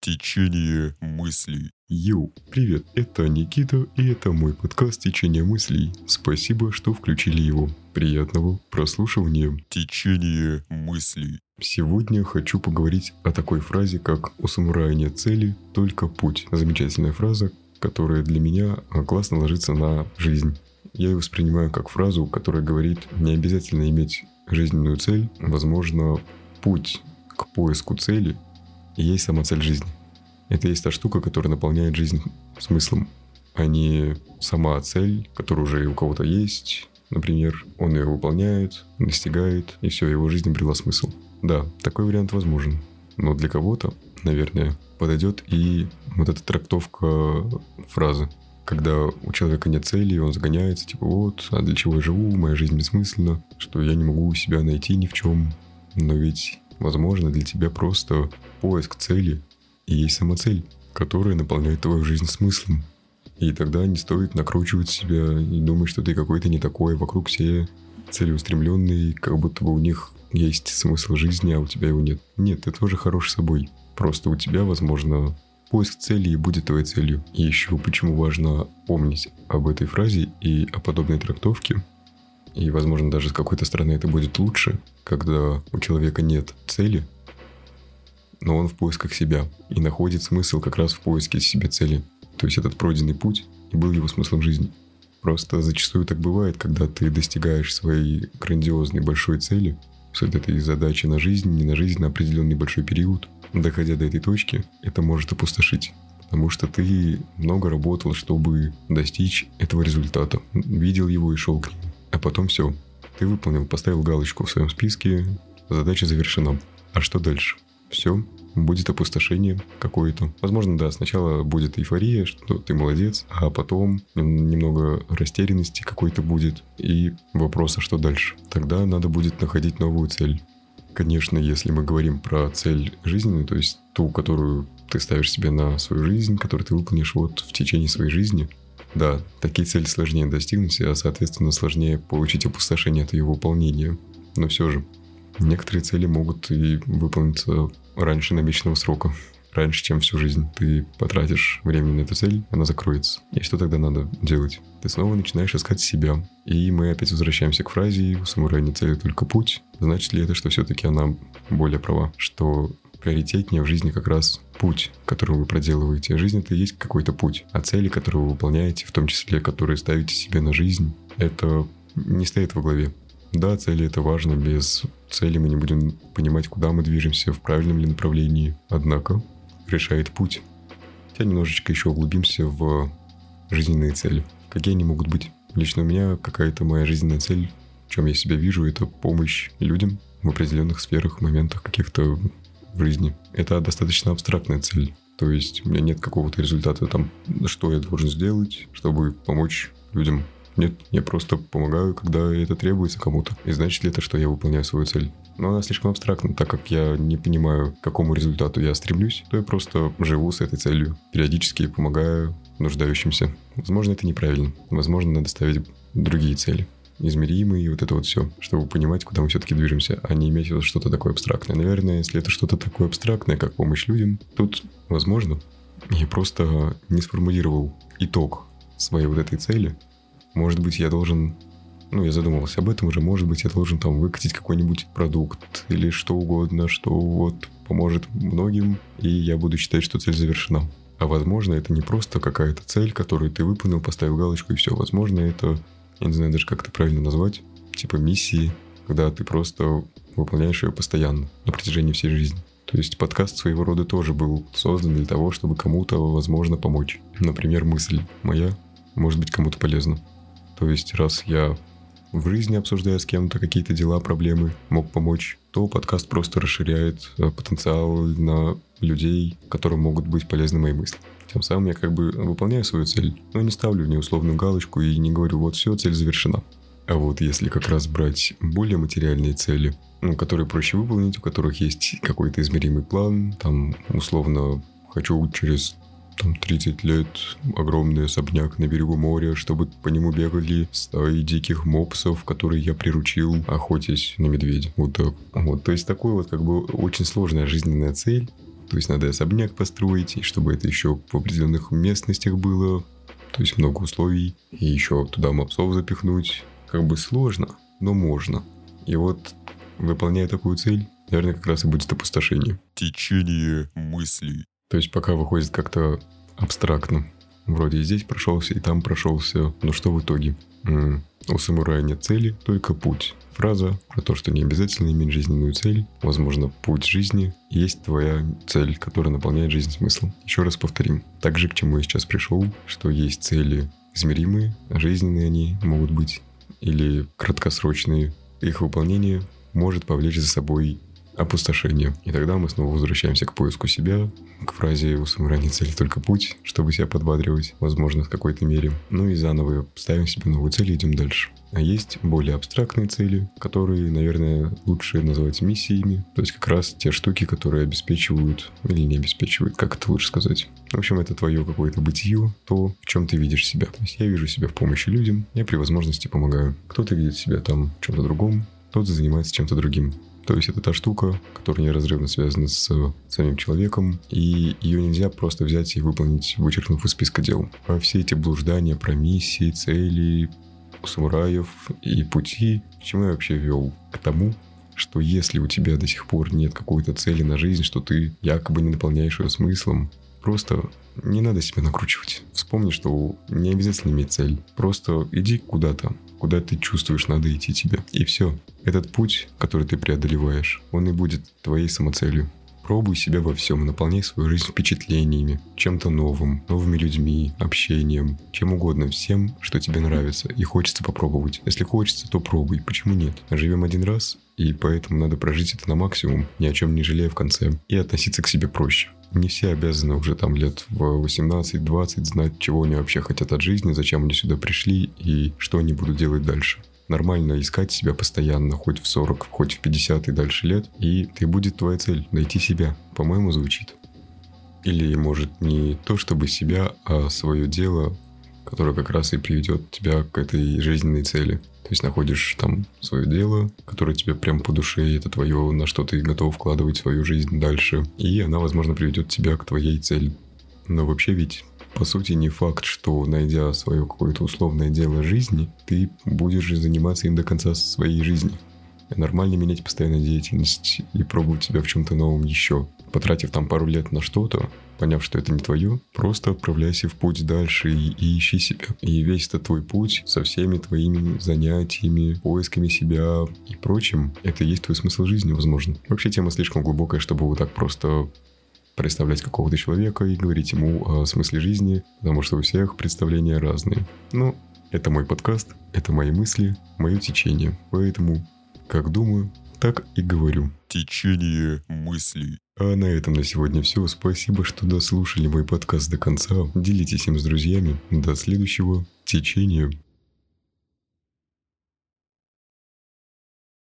Течение мыслей. Йоу, привет, это Никита, и это мой подкаст «Течение мыслей». Спасибо, что включили его. Приятного прослушивания. Течение мыслей. Сегодня хочу поговорить о такой фразе, как «У самурая нет цели, только путь». Замечательная фраза, которая для меня классно ложится на жизнь. Я ее воспринимаю как фразу, которая говорит, не обязательно иметь жизненную цель, возможно, путь к поиску цели и есть сама цель жизни. Это есть та штука, которая наполняет жизнь смыслом, а не сама цель, которая уже у кого-то есть. Например, он ее выполняет, достигает, и все, его жизнь обрела смысл. Да, такой вариант возможен. Но для кого-то, наверное, подойдет и вот эта трактовка фразы. Когда у человека нет цели, он загоняется, типа вот, а для чего я живу, моя жизнь бессмысленна, что я не могу себя найти ни в чем. Но ведь, возможно, для тебя просто поиск цели и есть сама цель, которая наполняет твою жизнь смыслом. И тогда не стоит накручивать себя и думать, что ты какой-то не такой, вокруг все целеустремленные, как будто бы у них есть смысл жизни, а у тебя его нет. Нет, ты тоже хорош собой. Просто у тебя, возможно, поиск цели и будет твоей целью. И еще почему важно помнить об этой фразе и о подобной трактовке. И, возможно, даже с какой-то стороны это будет лучше, когда у человека нет цели, но он в поисках себя и находит смысл как раз в поиске себе цели. То есть этот пройденный путь и был его смыслом жизни. Просто зачастую так бывает, когда ты достигаешь своей грандиозной большой цели, с этой задачи на жизнь, не на жизнь, на определенный большой период, доходя до этой точки, это может опустошить. Потому что ты много работал, чтобы достичь этого результата. Видел его и шел к нему. Потом все. Ты выполнил, поставил галочку в своем списке, задача завершена. А что дальше? все, будет опустошение какое-то. Возможно, да, сначала будет эйфория, что ты молодец, а потом немного растерянности какой-то будет и вопрос, а что дальше. Тогда надо будет находить новую цель. Конечно, если мы говорим про цель жизни, то есть ту, которую ты ставишь себе на свою жизнь, которую ты выполнишь вот в течение своей жизни, да, такие цели сложнее достигнуть, а соответственно сложнее получить опустошение от ее выполнения. Но все же, некоторые цели могут и выполниться раньше намеченного срока. Раньше, чем всю жизнь ты потратишь время на эту цель, она закроется. И что тогда надо делать? Ты снова начинаешь искать себя. И мы опять возвращаемся к фразе «У самурая не цели, только путь». Значит ли это, что все-таки она более права? Что приоритетнее в жизни как раз путь, который вы проделываете. Жизнь это и есть какой-то путь. А цели, которые вы выполняете, в том числе, которые ставите себе на жизнь, это не стоит во главе. Да, цели это важно. Без цели мы не будем понимать, куда мы движемся, в правильном ли направлении. Однако решает путь. Хотя немножечко еще углубимся в жизненные цели. Какие они могут быть? Лично у меня какая-то моя жизненная цель, в чем я себя вижу, это помощь людям в определенных сферах, моментах каких-то в жизни. Это достаточно абстрактная цель. То есть у меня нет какого-то результата там, что я должен сделать, чтобы помочь людям нет, я просто помогаю, когда это требуется кому-то. И значит ли это, что я выполняю свою цель? Но она слишком абстрактна, так как я не понимаю, к какому результату я стремлюсь, то я просто живу с этой целью. Периодически помогаю нуждающимся. Возможно, это неправильно. Возможно, надо ставить другие цели измеримые вот это вот все, чтобы понимать, куда мы все-таки движемся, а не иметь вот что-то такое абстрактное. Наверное, если это что-то такое абстрактное, как помощь людям, тут, возможно, я просто не сформулировал итог своей вот этой цели, может быть, я должен ну, я задумывался об этом уже, может быть, я должен там выкатить какой-нибудь продукт или что угодно, что вот поможет многим, и я буду считать, что цель завершена. А возможно, это не просто какая-то цель, которую ты выполнил, поставил галочку и все. Возможно, это, я не знаю даже, как это правильно назвать, типа миссии, когда ты просто выполняешь ее постоянно на протяжении всей жизни. То есть подкаст своего рода тоже был создан для того, чтобы кому-то, возможно, помочь. Например, мысль моя может быть кому-то полезна. То есть, раз я в жизни обсуждая с кем-то какие-то дела, проблемы, мог помочь, то подкаст просто расширяет э, потенциал на людей, которым могут быть полезны мои мысли. Тем самым я как бы выполняю свою цель, но не ставлю в нее условную галочку и не говорю, вот все, цель завершена. А вот если как раз брать более материальные цели, ну, которые проще выполнить, у которых есть какой-то измеримый план, там, условно, хочу через там 30 лет огромный особняк на берегу моря, чтобы по нему бегали стаи диких мопсов, которые я приручил, охотясь на медведя. Вот так. Вот, то есть такой вот как бы очень сложная жизненная цель. То есть надо особняк построить, и чтобы это еще в определенных местностях было. То есть много условий. И еще туда мопсов запихнуть. Как бы сложно, но можно. И вот, выполняя такую цель, наверное, как раз и будет опустошение. Течение мыслей. То есть пока выходит как-то абстрактно. Вроде и здесь прошелся, и там прошелся. Но что в итоге? М, У самурая нет цели, только путь. Фраза про то, что не обязательно иметь жизненную цель. Возможно, путь жизни есть твоя цель, которая наполняет жизнь смыслом. Еще раз повторим. Так же, к чему я сейчас пришел, что есть цели измеримые, жизненные они могут быть, или краткосрочные. Их выполнение может повлечь за собой опустошение. И тогда мы снова возвращаемся к поиску себя, к фразе «У самурая нет цели, только путь», чтобы себя подбадривать, возможно, в какой-то мере. Ну и заново ставим себе новую цель и идем дальше. А есть более абстрактные цели, которые, наверное, лучше называть миссиями. То есть как раз те штуки, которые обеспечивают или не обеспечивают, как это лучше сказать. В общем, это твое какое-то бытие, то, в чем ты видишь себя. То есть я вижу себя в помощи людям, я при возможности помогаю. Кто-то видит себя там в чем-то другом, кто-то занимается чем-то другим. То есть это та штука, которая неразрывно связана с самим человеком, и ее нельзя просто взять и выполнить, вычеркнув из списка дел. А все эти блуждания про миссии, цели, самураев и пути, к чему я вообще вел? К тому, что если у тебя до сих пор нет какой-то цели на жизнь, что ты якобы не наполняешь ее смыслом, просто не надо себя накручивать. Вспомни, что не обязательно иметь цель. Просто иди куда-то, куда ты чувствуешь, надо идти тебе. И все. Этот путь, который ты преодолеваешь, он и будет твоей самоцелью. Пробуй себя во всем, наполняй свою жизнь впечатлениями, чем-то новым, новыми людьми, общением, чем угодно, всем, что тебе нравится и хочется попробовать. Если хочется, то пробуй, почему нет? Живем один раз, и поэтому надо прожить это на максимум, ни о чем не жалея в конце, и относиться к себе проще. Не все обязаны уже там лет в 18-20 знать, чего они вообще хотят от жизни, зачем они сюда пришли и что они будут делать дальше нормально искать себя постоянно, хоть в 40, хоть в 50 и дальше лет, и ты будет твоя цель – найти себя, по-моему, звучит. Или, может, не то чтобы себя, а свое дело, которое как раз и приведет тебя к этой жизненной цели. То есть находишь там свое дело, которое тебе прям по душе, и это твое, на что ты готов вкладывать свою жизнь дальше. И она, возможно, приведет тебя к твоей цели. Но вообще ведь по сути, не факт, что найдя свое какое-то условное дело жизни, ты будешь заниматься им до конца своей жизни. Нормально менять постоянно деятельность и пробовать себя в чем-то новом еще. Потратив там пару лет на что-то, поняв, что это не твое, просто отправляйся в путь дальше и, и ищи себя. И весь этот твой путь со всеми твоими занятиями, поисками себя и прочим, это и есть твой смысл жизни, возможно. Вообще тема слишком глубокая, чтобы вот так просто представлять какого-то человека и говорить ему о смысле жизни, потому что у всех представления разные. Но это мой подкаст, это мои мысли, мое течение. Поэтому, как думаю, так и говорю. Течение мыслей. А на этом на сегодня все. Спасибо, что дослушали мой подкаст до конца. Делитесь им с друзьями. До следующего течения.